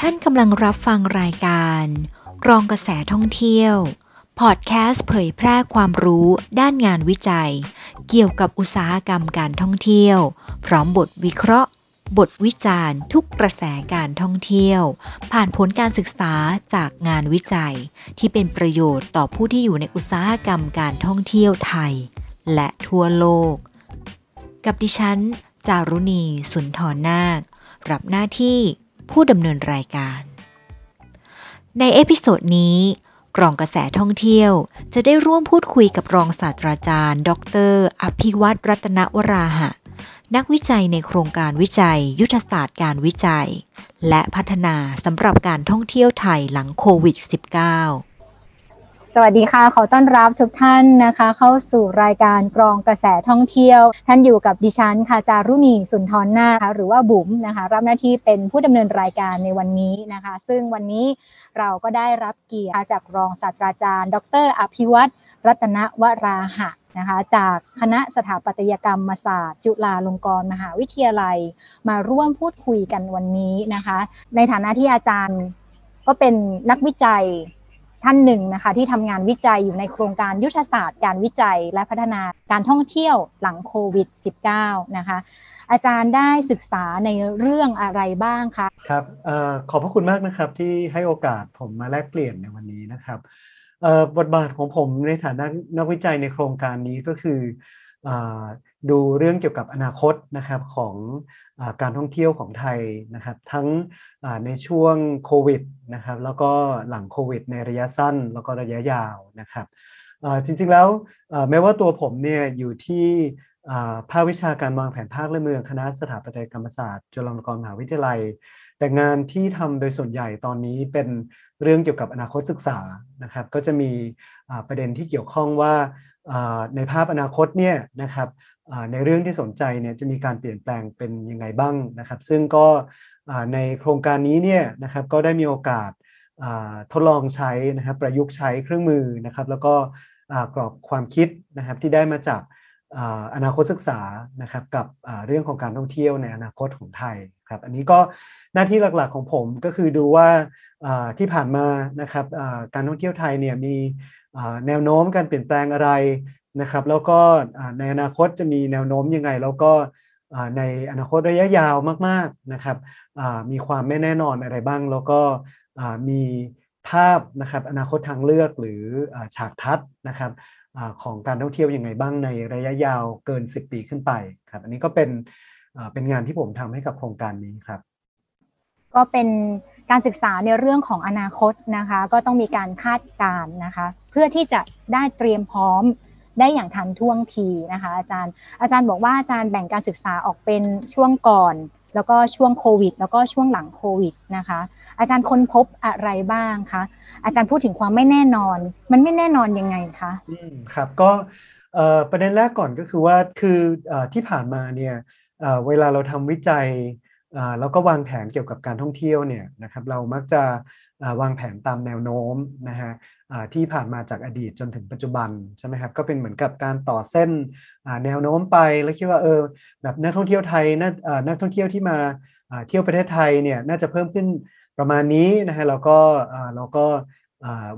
ท่านกำลังรับฟังรายการ รองกระแสท่องเที่ยว พอดแคสต์เผยแพร่ความรู้ด้านงานวิจัย เกี่ยวกับอุตสาหกรรมการท่องเที่ยว พร้อมบทวิเคราะห์ บทวิจารณ์ ทุกกระแสการท่องเที่ยว ผ่านผลการศึกษาจากงานวิจัย ที่เป็นประโยชน์ต่อผู้ที่อยู่ในอุตสาหกรรมการท่องเที่ยวไทย และทั่วโลก กับดิฉัน จารุณี สุนทรนาครับหน้าที่ ผู้ดำเนินรายการ ใน episode นี้ กรองกระแสท่องเที่ยวจะได้ร่วมพูดคุยกับรองศาสตราจารย์ ดร อภิวัฒน์ รัตนวราหะ นักวิจัยในโครงการวิจัย ยุทธศาสตร์การวิจัย และพัฒนาสำหรับการท่องเที่ยวไทยหลังโควิด -19 สวัสดีค่ะ ขอต้อนรับทุกท่านนะคะ เข้าสู่รายการกรองกระแสท่องเที่ยว ท่านอยู่กับดิฉันค่ะจารุณีสุนทรนาคหรือว่าบุ๋มนะคะ รับหน้าที่เป็นผู้ดำเนินรายการในวันนี้นะคะ ซึ่งวันนี้เราก็ได้รับเกียรติจากรองศาสตราจารย์ ดร อภิวัตรรัตนวราหะนะคะจากคณะสถาปัตยกรรมศาสตร์ จุฬาลงกรณ์มหาวิทยาลัย มาร่วมพูดคุยกันวันนี้นะคะ ในฐานะที่อาจารย์ก็เป็นนักวิจัย ท่านหนึ่งนะคะที่ทำงานวิจัยอยู่ในโครงการยุทธศาสตร์ การวิจัยและพัฒนาการท่องเที่ยวหลังโควิด -19 นะคะอาจารย์ได้ศึกษาในเรื่องอะไรบ้างคะครับออขอบพระคุณมากนะครับที่ให้โอกาสผมมาแลกเปลี่ยนในวันนี้นะครับบทบาทของผมในฐานะนักวิจัยในโครงการนี้ก็คืออดูเรื่องเกี่ยวกับอนาคตนะครับของ การท่องเที่ยวของไทยนะครับ ทั้งในช่วงโควิดนะครับ แล้วก็หลังโควิด ในระยะสั้นแล้วก็ระยะยาวนะครับจริงๆแล้วแม้ว่าตัวผมเนี่ยอยู่ที่ภาควิชาการวางแผนภาคและเมืองคณะสถาปัตยกรรมศาสตร์จุฬาลงกรณ์มหาวิทยาลัย แต่งานที่ทำโดยส่วนใหญ่ตอนนี้เป็นเรื่องเกี่ยวกับอนาคตศึกษานะครับ ก็จะมีประเด็นที่เกี่ยวข้องว่าในภาพอนาคตเนี่ยนะครับ ในเรื่องที่สนใจเนี่ยจะมีการเปลี่ยนแปลงเป็นยังไงบ้างนะครับ ซึ่งก็ในโครงการนี้เนี่ยนะครับก็ได้มีโอกาสทดลองใช้นะครับประยุกต์ใช้เครื่องมือนะครับ แล้วก็กรอบความคิดนะครับที่ได้มาจากอนาคตศึกษานะครับกับเรื่องของการท่องเที่ยวในอนาคตของไทยครับอันนี้ก็หน้าที่หลักๆของผมก็คือดูว่าที่ผ่านมานะครับการท่องเที่ยวไทยเนี่ยมีแนวโน้มการเปลี่ยนแปลงอะไร นะครับ แล้วก็ในอนาคตจะมีแนวโน้มยังไง แล้วก็ในอนาคตระยะยาวมาก ๆนะครับมีความไม่แน่นอนอะไรบ้าง แล้วก็มีภาพนะครับอนาคตทางเลือกหรือฉากทัศน์นะครับของการท่องเที่ยวยังไงบ้างในระยะยาวเกิน 10 ปีขึ้นไปครับ อันนี้ก็เป็นเป็นงานที่ผมทำให้กับโครงการนี้ครับ ก็เป็นการศึกษาในเรื่องของอนาคตนะคะ ก็ต้องมีการคาดการณ์นะคะ เพื่อที่จะได้เตรียมพร้อม ได้อย่างทันท่วงทีนะคะ อาจารย์ อาจารย์บอกว่าอาจารย์แบ่งการศึกษาออกเป็นช่วงก่อน แล้วก็ช่วงโควิด แล้วก็ช่วงหลังโควิดนะคะ อาจารย์ค้นพบอะไรบ้างคะอาจารย์พูดถึงความไม่แน่นอน มันไม่แน่นอนยังไงคะอืมครับก็ประเด็นแรกก่อนก็คือว่าคือที่ผ่านมาเนี่ยเวลาเราทำวิจัยแล้วก็วางแผนเกี่ยวกับการท่องเที่ยวเนี่ยนะครับเรามักจะวางแผนตามแนวโน้มนะฮะ ที่ผ่านมาจากอดีตจนถึงปัจจุบันใช่ไหมครับก็เป็นเหมือนกับการต่อเส้นแนวโน้มไปแล้วคิดว่าเออแบบนักท่องเที่ยวไทยนักนักท่องเที่ยวที่มาเที่ยวประเทศไทยเนี่ยน่าจะเพิ่มขึ้นประมาณนี้นะฮะเราก็เราก็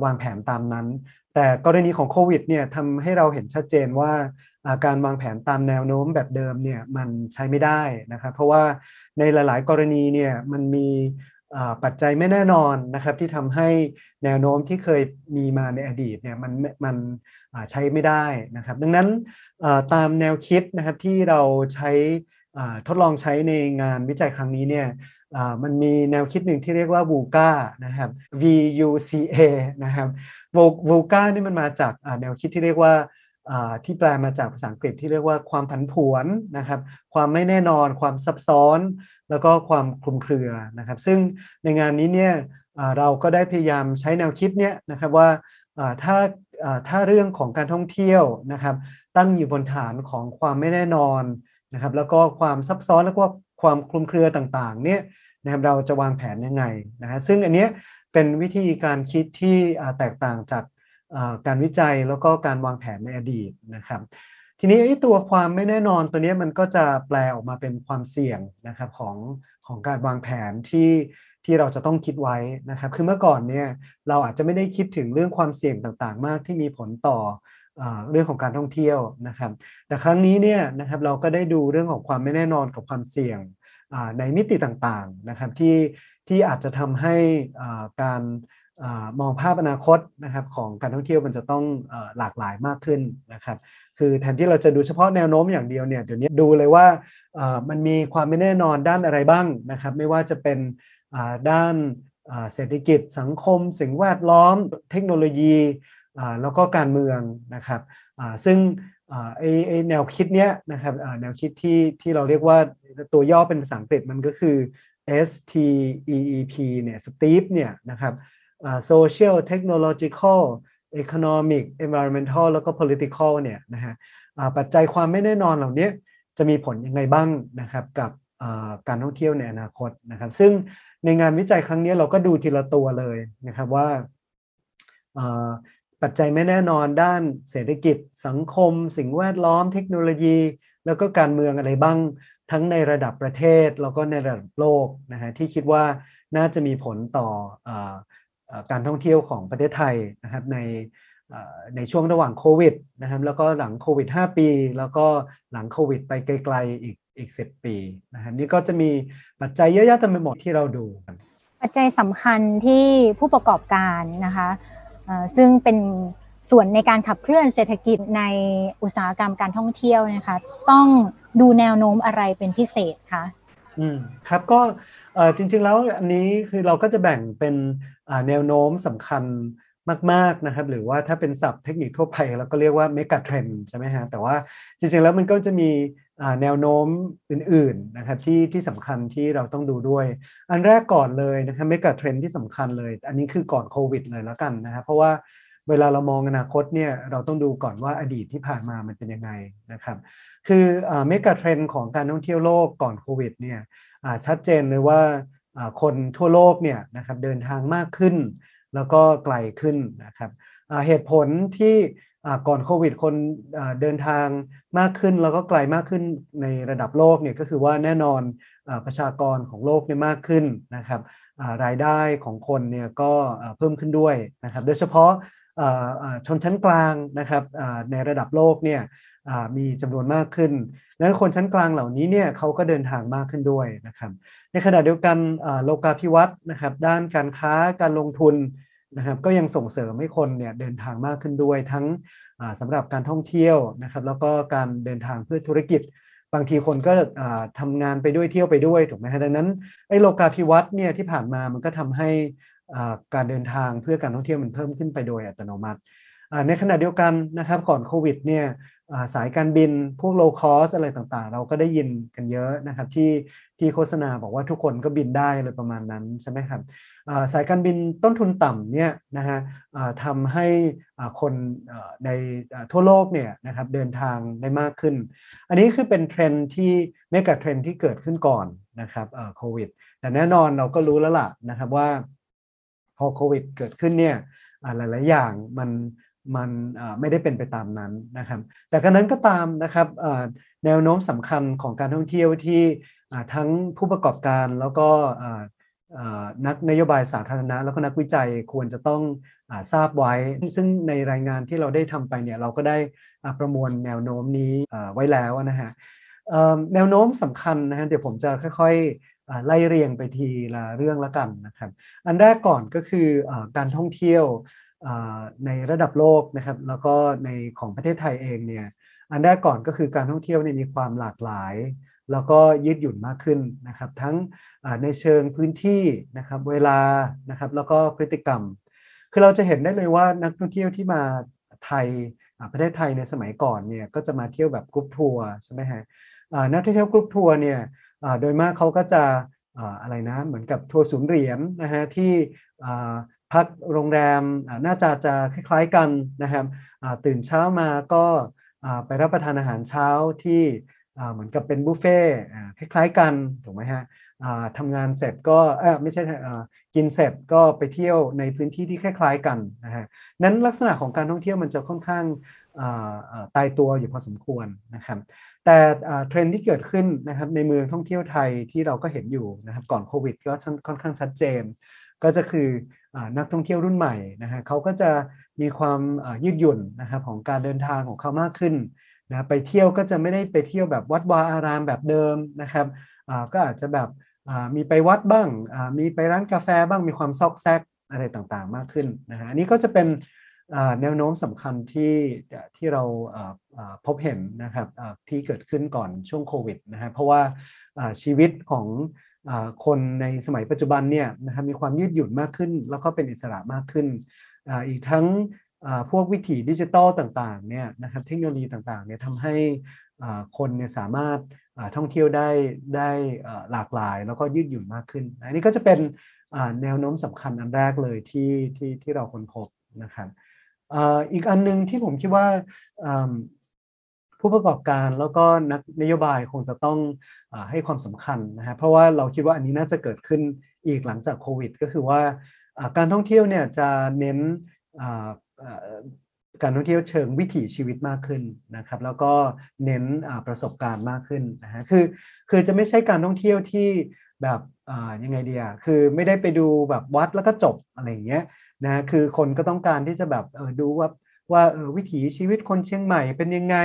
วางแผนตามนั้น แต่กรณีของโควิดเนี่ยทำให้เราเห็นชัดเจนว่าการวางแผนตามแนวโน้มแบบเดิมเนี่ยมันใช้ไม่ได้นะครับเพราะว่าในหลาย ๆ กรณีเนี่ยมันมี ปัจจัยไม่แน่นอนนะครับที่ทำให้แนวโน้มที่เคยมีมาในอดีตเนี่ยมันมันใช้ไม่ได้นะครับ ดังนั้นตามแนวคิดนะครับที่เราใช้ทดลองใช้ในงานวิจัยครั้งนี้เนี่ยมันมีแนวคิดหนึ่งที่เรียกว่า VUCA นะครับ VUCA นะครับ VUCA นี่มันมาจากแนวคิดที่เรียกว่าที่แปลมาจากภาษาอังกฤษที่เรียกว่าความผันผวนนะครับ ความไม่แน่นอน ความซับซ้อน แล้วก็ความคลุมเครือนะครับ ซึ่งในงานนี้เนี่ยเราก็ได้พยายามใช้แนวคิดเนี้ยนะครับว่าถ้าถ้าเรื่องของการท่องเที่ยวนะครับตั้งอยู่บนฐานของความไม่แน่นอนนะครับแล้วก็ความซับซ้อนแล้วก็ความคลุมเครือต่างๆเนี่ยนะครับเราจะวางแผนยังไงนะฮะซึ่งอันนี้เป็นวิธีการคิดที่แตกต่างจากการวิจัยแล้วก็การวางแผนในอดีตนะครับ ทีนี้ไอ้ตัวความไม่แน่นอนตัวนี้มันก็จะแปลออกมาเป็นความเสี่ยงนะครับของของการวางแผนที่ที่เราจะต้องคิดไว้นะครับ คือเมื่อก่อนเนี่ยเราอาจจะไม่ได้คิดถึงเรื่องความเสี่ยงต่างๆ มากที่มีผลต่อเรื่องของการท่องเที่ยวนะครับ แต่ครั้งนี้เนี่ยนะครับเราก็ได้ดูเรื่องของความไม่แน่นอนกับความเสี่ยงในมิติต่างๆนะครับที่ที่อาจจะทำให้การมองภาพอนาคตนะครับของการท่องเที่ยวมันจะต้องหลากหลายมากขึ้นนะครับ คือแทนที่เราจะดูเฉพาะแนวโน้มอย่างเดียวเนี่ยเดี๋ยวนี้ดูเลยว่ามันมีความไม่แน่นอนด้านอะไรบ้างนะครับ ไม่ว่าจะเป็นด้านเศรษฐกิจสังคม สิ่งแวดล้อม เทคโนโลยีแล้วก็การเมืองนะครับซึ่งไอไอแนวคิดเนี้ยนะครับแนวคิดที่ที่เราเรียกว่าตัวย่อเป็นภาษาอังกฤษมันก็คือ STEEP เนี่ย STEEP เนี่ยนะครับ social technological economic environmental แล้วก็ political เนี่ยนะฮะปัจจัยความไม่แน่นอนเหล่านี้จะมีผลยังไงบ้างนะครับกับการท่องเที่ยวในอนาคตนะครับ ซึ่งในงานวิจัยครั้งนี้เราก็ดูทีละตัวเลยนะครับว่าปัจจัยไม่แน่นอนด้านเศรษฐกิจ สังคม สิ่งแวดล้อม เทคโนโลยี แล้วก็การเมืองอะไรบ้าง ทั้งในระดับประเทศ แล้วก็ในระดับโลกนะฮะที่คิดว่าน่าจะมีผลต่ออ การท่องเที่ยวของประเทศไทยนะครับในในช่วงระหว่างโควิดนะครับแล้วก็หลังโควิด 5 ปี แล้วก็หลังโควิด ไปไกลๆอีกอีก 10 ปีนะครับนี่ก็จะมีปัจจัยเยอะแยะเต็มไปหมดที่เราดู ปัจจัยสำคัญที่ผู้ประกอบการนะคะซึ่งเป็นส่วนในการขับเคลื่อนเศรษฐกิจในอุตสาหกรรมการท่องเที่ยวนะคะต้องดูแนวโน้มอะไรเป็นพิเศษคะอืมครับก็ จริงๆแล้วอันนี้คือเราก็จะแบ่งเป็นแนวโน้มสำคัญมากๆนะครับหรือว่าถ้าเป็นศัพท์เทคนิคทั่วไปเราก็เรียกว่าเมกะเทรนใช่ไหมฮะแต่ว่าจริงๆแล้วมันก็จะมีแนวโน้มอื่นๆนะครับที่ที่สำคัญที่เราต้องดูด้วย อันแรกก่อนเลยนะครับเมกะเทรนที่สำคัญเลย อันนี้คือก่อนโควิดเลยแล้วกันนะครับเพราะว่าเวลาเรามองอนาคตเนี่ยเราต้องดูก่อนว่าอดีตที่ผ่านมามันเป็นยังไงนะครับคือเมกะเทรนของการท่องเที่ยวโลกก่อนโควิดเนี่ย ชัดเจนเลยว่าคนทั่วโลกเนี่ยนะครับเดินทางมากขึ้น แล้วก็ไกลขึ้นนะครับเหตุผลที่ก่อนโควิดคนเดินทางมากขึ้นแล้วก็ไกลมากขึ้นในระดับโลกเนี่ยก็คือว่าแน่นอนประชากรของโลกเนี่ยมากขึ้นนะครับรายได้ของคนเนี่ยก็เพิ่มขึ้นด้วยนะครับโดยเฉพาะชนชั้นกลางนะครับในระดับโลกเนี่ย มีจำนวนมากขึ้นดังนั้นคนชั้นกลางเหล่านี้เนี่ยเขาก็เดินทางมากขึ้นด้วยนะครับ ในขณะเดียวกันโลกาภิวัตน์นะครับ ด้านการค้าการลงทุนนะครับ ก็ยังส่งเสริมให้คนเนี่ยเดินทางมากขึ้นด้วย ทั้งสำหรับการท่องเที่ยวนะครับ แล้วก็การเดินทางเพื่อธุรกิจ บางทีคนก็ทำงานไปด้วยเที่ยวไปด้วยถูกไหมฮะดังนั้นไอ้โลกาภิวัตน์เนี่ยที่ผ่านมามันก็ทำให้การเดินทางเพื่อการท่องเที่ยวมันเพิ่มขึ้นไปโดยอัตโนมัติในขณะเดียวกันนะครับก่อนโควิดเนี่ย สายการบินพวกโลคอสอะไรต่างๆ เราก็ได้ยินกันเยอะนะครับที่ที่โฆษณาบอกว่าทุกคนก็บินได้เลยประมาณนั้นใช่ไหมครับสายการบินต้นทุนต่ำเนี่ยนะฮะทำให้คนในทั่วโลกเนี่ยนะครับเดินทางได้มากขึ้น อันนี้คือเป็นเทรนที่ megatrend ที่เกิดขึ้นก่อนนะครับโควิด แต่แน่นอนเราก็รู้แล้วล่ะนะครับว่าพอโควิดเกิดขึ้นเนี่ยหลาย ๆ อย่างมัน มันไม่ได้เป็นไปตามนั้นนะครับ แต่กระนั้นก็ตามนะครับแนวโน้มสำคัญของการท่องเที่ยวที่ทั้งผู้ประกอบการแล้วก็นักนโยบายสาธารณะ แล้วก็นักวิจัยควรจะต้องอทราบไว้ ซึ่งในรายงานที่เราได้ทำไปเนี่ยเราก็ได้ประมวลแนวโน้มนี้ไว้แล้วนะฮะแนวโน้มสำคัญนะฮะเดี๋ยวผมจะค่อยๆไล่เรียงไปทีละเรื่องละกันนะครับ อันแรกก่อนก็คืออการท่องเที่ยว ในระดับโลกนะครับ แล้วก็ในของประเทศไทยเองเนี่ยอันแรกก่อนก็คือการท่องเที่ยวเนี่ยมีความหลากหลาย แล้วก็ยืดหยุ่นมากขึ้นนะครับ ทั้งในเชิงพื้นที่นะครับเวลานะครับแล้วก็พฤติกรรม คือเราจะเห็นได้เลยว่านักท่องเที่ยวที่มาไทยประเทศไทยในสมัยก่อนเนี่ยก็จะมาเที่ยวแบบกรุ๊ปทัวร์ใช่ไหมฮะนักท่องเที่ยวกรุ๊ปทัวร์เนี่ยโดยมากเขาก็จะอะไรนะเหมือนกับทัวร์ศูนย์เหรียญนะฮะที่ พักโรงแรมน่าจะจะคล้ายๆกันนะครับตื่นเช้ามาก็ไปรับประทานอาหารเช้าที่เหมือนกับเป็นบุฟเฟ่คล้ายๆกันถูกไหมฮะทำงานเสร็จก็ไม่ใช่กินเสร็จก็ไปเที่ยวในพื้นที่ที่คล้ายๆกันนะฮะนั้นลักษณะของการท่องเที่ยวมันจะค่อนข้างตายตัวอยู่พอสมควรนะครับแต่เทรนด์ที่เกิดขึ้นนะครับในเมืองท่องเที่ยวไทยที่เราก็เห็นอยู่นะครับก่อนโควิดก็ค่อนข้างชัดเจน ก็จะคือ นักท่องเที่ยวรุ่นใหม่นะฮะเขาก็จะมีความยืดหยุ่นนะครับของการเดินทางของเขามากขึ้นนะไปเที่ยวก็จะไม่ได้ไปเที่ยวแบบวัดวาอารามแบบเดิมนะครับก็อาจจะแบบมีไปวัดบ้างมีไปร้านกาแฟบ้างมีความซอกแซกอะไรต่างๆ มากขึ้นนะฮะอันนี้ก็จะเป็นแนวโน้มสำคัญที่ที่เราพบเห็นนะครับที่เกิดขึ้นก่อนช่วงโควิดนะฮะเพราะว่าชีวิตของ คนในสมัยปัจจุบันเนี่ยนะครับมีความยืดหยุ่นมากขึ้น แล้วก็เป็นอิสระมากขึ้นอีกทั้งพวกวิถีดิจิตอลต่างๆเนี่ยนะครับเทคโนโลยีต่างๆเนี่ยทำให้คนเนี่ยสามารถท่องเที่ยวได้ได้หลากหลาย แล้วก็ยืดหยุ่นมากขึ้น อันนี้ก็จะเป็นแนวโน้มสำคัญอันแรกเลยที่ที่ที่เราค้นพบนะครับอีกอันนึงที่ผมคิดว่า ผู้ประกอบการแล้วก็นักนโยบายคงจะต้องให้ความสำคัญนะฮะเพราะว่าเราคิดว่าอันนี้น่าจะเกิดขึ้นอีกหลังจากโควิด ก็คือว่าการท่องเที่ยวเนี่ยจะเน้นการท่องเที่ยวเชิงวิถีชีวิตมากขึ้นนะครับ แล้วก็เน้นประสบการณ์มากขึ้นนะฮะคือคือจะไม่ใช่การท่องเที่ยวที่แบบยังไงดีอะคือไม่ได้ไปดูแบบวัดแล้วก็จบอะไรอย่างเงี้ยนะคือคนก็ต้องการที่จะแบบดูว่าว่าวิถีชีวิตคนเชียงใหม่เป็นยังไง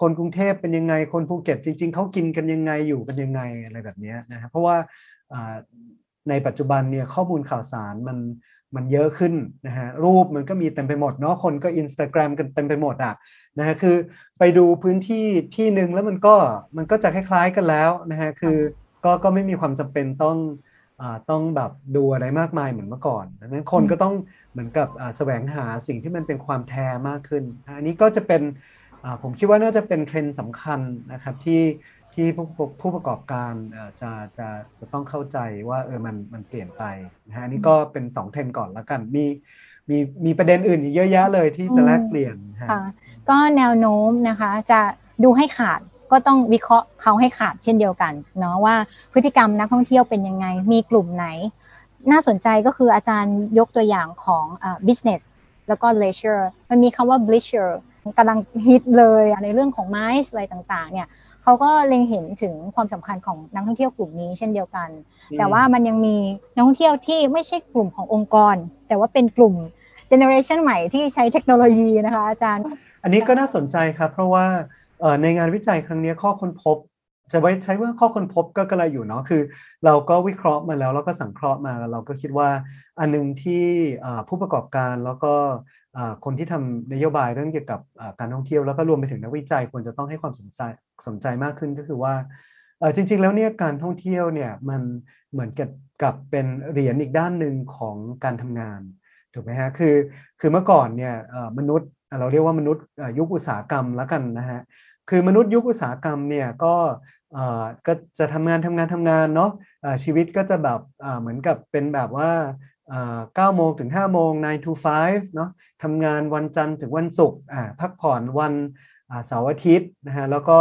คนกรุงเทพเป็นยังไง คนภูเก็ตจริง ๆเขากินกันยังไงอยู่กันยังไงอะไรแบบนี้นะครับเพราะว่าในปัจจุบันเนี่ยข้อมูลข่าวสารมันมันเยอะขึ้นนะฮะรูปมันก็มีเต็มไปหมดเนาะคนก็อินสตาแกรมกันเต็มไปหมดอะนะฮะคือไปดูพื้นที่ที่หนึ่งแล้วมันก็มันก็จะคล้ายๆกันแล้วนะฮะคือก็ก็ไม่มีความจำเป็นต้องต้องแบบดูอะไรมากมายเหมือนเมื่อก่อนดังนั้นคนก็ต้องเหมือนกับแสวงหาสิ่งที่มันเป็นความแท้มากขึ้น อันนี้ก็จะเป็น ผมคิดว่าน่าจะเป็นเทรนด์สำคัญนะครับที่ที่ผู้ผู้ประกอบการจะจะจะต้องเข้าใจว่าเออมันมันเปลี่ยนไปนะฮะอันนี้ก็เป็นสองเทรนด์ก่อนแล้วกันมีมีมีประเด็นอื่นอีกเยอะแยะเลยที่จะแลกเปลี่ยนค่ะก็แนวโน้มนะคะจะดูให้ขาดก็ต้องวิเคราะห์เขาให้ขาดเช่นเดียวกันเนาะว่าพฤติกรรมนักท่องเที่ยวเป็นยังไง มีกลุ่มไหน น่าสนใจก็คืออาจารย์ยกตัวอย่างของ business แล้วก็ leisure มันมีคำว่า bleisure กำลังฮิตเลยในเรื่องของไม้อะไรต่างๆ เนี่ยเขาก็เล็งเห็นถึงความสำคัญของนักท่องเที่ยวกลุ่มนี้เช่นเดียวกัน แต่ว่ามันยังมีนักท่องเที่ยวที่ไม่ใช่กลุ่มขององค์กร แต่ว่าเป็นกลุ่มเจเนอเรชันใหม่ที่ใช้เทคโนโลยีนะคะอาจารย์ อันนี้ก็น่าสนใจครับเพราะว่าในงานวิจัยครั้งนี้ข้อค้นพบจะไว้ใช้ว่าข้อค้นพบก็กระไรอยู่เนาะคือ เราก็วิเคราะห์มาแล้วแล้วก็สังเคราะห์มาแล้วเราก็คิดว่าอันนึงที่ผู้ประกอบการแล้วก็ คนที่ทำนโยบายเรื่องเกี่ยวกับการท่องเที่ยวแล้วก็รวมไปถึงนักวิจัยควรจะต้องให้ความสนใจสนใจมากขึ้นก็คือว่าจริง ๆ แล้วเนี่ยการท่องเที่ยวเนี่ยมันเหมือนกับกับเป็นเหรียญอีกด้านหนึ่งของการทำงานถูกไหมฮะคือคือเมื่อก่อนเนี่ยมนุษย์เราเรียกว่ามนุษย์ยุคอุตสาหกรรมแล้วกันนะฮะคือมนุษย์ยุคอุตสาหกรรมเนี่ยก็ก็จะทำงานทำงานทำงานเนาะชีวิตก็จะแบบเหมือนกับเป็นแบบว่า 9โมงถึง5โมง9 to 5เนาะทำงานวันจันทร์ถึงวันศุกร์พักผ่อนวันเสาร์อาทิตย์นะฮะแล้วก็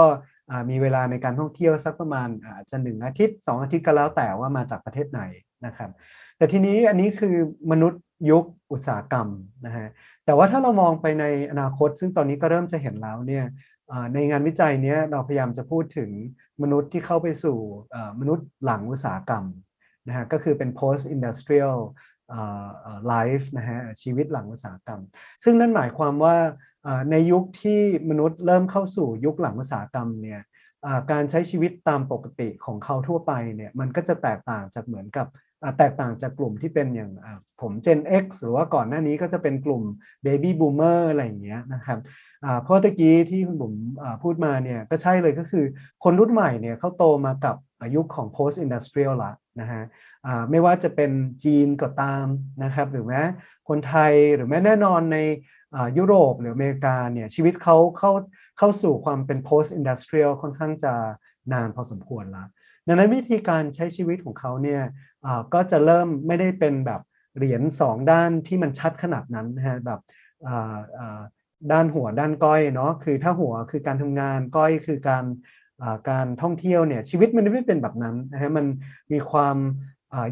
มีเวลาในการท่องเที่ยวสักประมาณอาจจะหนึ่งอาทิตย์ 2 อาทิตย์ก็แล้วแต่ว่ามาจากประเทศไหนนะครับ แต่ทีนี้อันนี้คือมนุษย์ยุคอุตสาหกรรมนะฮะแต่ว่าถ้าเรามองไปในอนาคต ซึ่งตอนนี้ก็เริ่มจะเห็นแล้วเนี่ยในงานวิจัยนี้เราพยายามจะพูดถึงมนุษย์ที่เข้าไปสู่มนุษย์หลังอุตสาหกรรมนะฮะก็คือเป็น post industrial life นะฮะชีวิตหลังอุตสาหกรรม ซึ่งนั่นหมายความว่าในยุคที่มนุษย์เริ่มเข้าสู่ยุคหลังอุตสาหกรรมเนี่ยการใช้ชีวิตตามปกติของเขาทั่วไปเนี่ยมันก็จะแตกต่างจากเหมือนกับแตกต่างจากกลุ่มที่เป็นอย่างผม Gen X หรือว่าก่อนหน้านี้ก็จะเป็นกลุ่ม Baby Boomer อะไรอย่างเงี้ยนะครับเพราะตะกี้ที่คุณบุ๋มพูดมาเนี่ยก็ใช่เลยก็คือคนรุ่นใหม่เนี่ยเขาโตมากับอายุของ post industrial ละนะฮะ ไม่ว่าจะเป็นจีนก็ตามนะครับ หรือแม้คนไทยหรือแม้แน่นอนในยุโรปหรืออเมริกาเนี่ยชีวิตเขาเข้าเข้าสู่ความเป็น post industrial ค่อนข้างจะนานพอสมควรแล้วดังนั้นวิธีการใช้ชีวิตของเขาเนี่ยก็จะเริ่มไม่ได้เป็นแบบเหรียญสองด้านที่มันชัดขนาดนั้นนะฮะแบบด้านหัวด้านก้อยเนาะคือถ้าหัวคือการทำงานก้อยคือการการท่องเที่ยวเนี่ยชีวิตมันไม่เป็นแบบนั้นนะฮะมันมีความ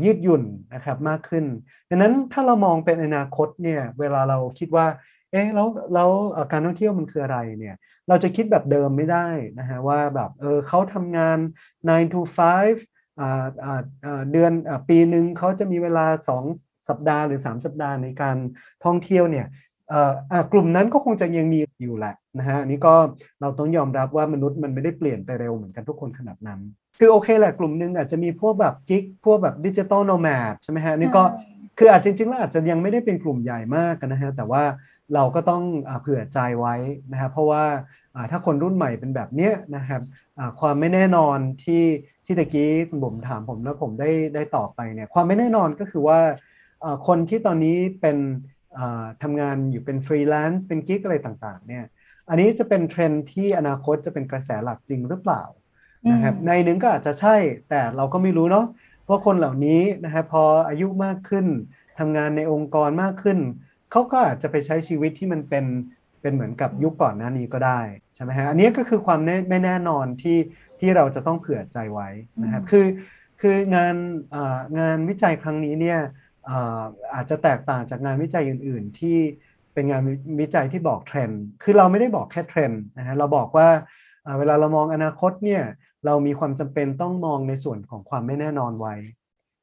ยืดหยุ่นนะครับมากขึ้น ดังนั้นถ้าเรามองเป็นอนาคตเนี่ยเวลาเราคิดว่า เอ๊ะแล้วแล้วการท่องเที่ยวมันคืออะไรเนี่ยเราจะคิดแบบเดิมไม่ได้นะฮะว่าแบบเออเขาทำงาน 9 to 5เดือนปีหนึ่งเขาจะมีเวลา 2 สัปดาห์หรือ 3 สัปดาห์ในการท่องเที่ยวเนี่ยกลุ่มนั้นก็คงจะยังมีอยู่แหละ นะฮะนี่ก็เราต้องยอมรับว่ามนุษย์มันไม่ได้เปลี่ยนไปเร็วเหมือนกันทุกคนขนาดนั้น คือโอเคแหละกลุ่มนึงอาจจะมีพวกแบบกิ๊กพวกแบบดิจิตอลโนแมดใช่ไหมฮะนี่ก็คืออาจจริงๆแล้วอาจจะยังไม่ได้เป็นกลุ่มใหญ่มากนะฮะแต่ว่าเราก็ต้องเผื่อใจไว้นะครับเพราะว่าถ้าคนรุ่นใหม่เป็นแบบนี้นะครับความไม่แน่นอนที่ที่ตะกี้คุณบุ๋มถามผมแล้วผมได้ได้ตอบไปเนี่ยความไม่แน่นอนก็คือว่าคนที่ตอนนี้เป็นทำงานอยู่เป็นฟรีแลนซ์เป็น gig อะไรต่างๆเนี่ย อันนี้จะเป็นเทรนด์ที่อนาคตจะเป็นกระแสหลักจริงหรือเปล่านะครับในหนึ่งก็อาจจะใช่แต่เราก็ไม่รู้เนาะเพราะคนเหล่านี้นะครับพออายุมากขึ้นทำงานในองค์กรมากขึ้นเขาก็อาจจะไปใช้ชีวิตที่มันเป็นเป็นเหมือนกับยุคก่อนหน้านี้ก็ได้ใช่ไหมฮะอันนี้ก็คือความไม่แน่นอนที่ที่เราจะต้องเผื่อใจไว้นะครับคือคืองานงานวิจัยครั้งนี้เนี่ยอาจจะแตกต่างจากงานวิจัยอื่น ๆ ที่ เป็นงานวิจัยที่บอกเทรนด์คือเราไม่ได้บอกแค่เทรนด์นะฮะเราบอกว่าเวลาเรามองอนาคตเนี่ยเรามีความจำเป็นต้องมองในส่วนของความไม่แน่นอนไว้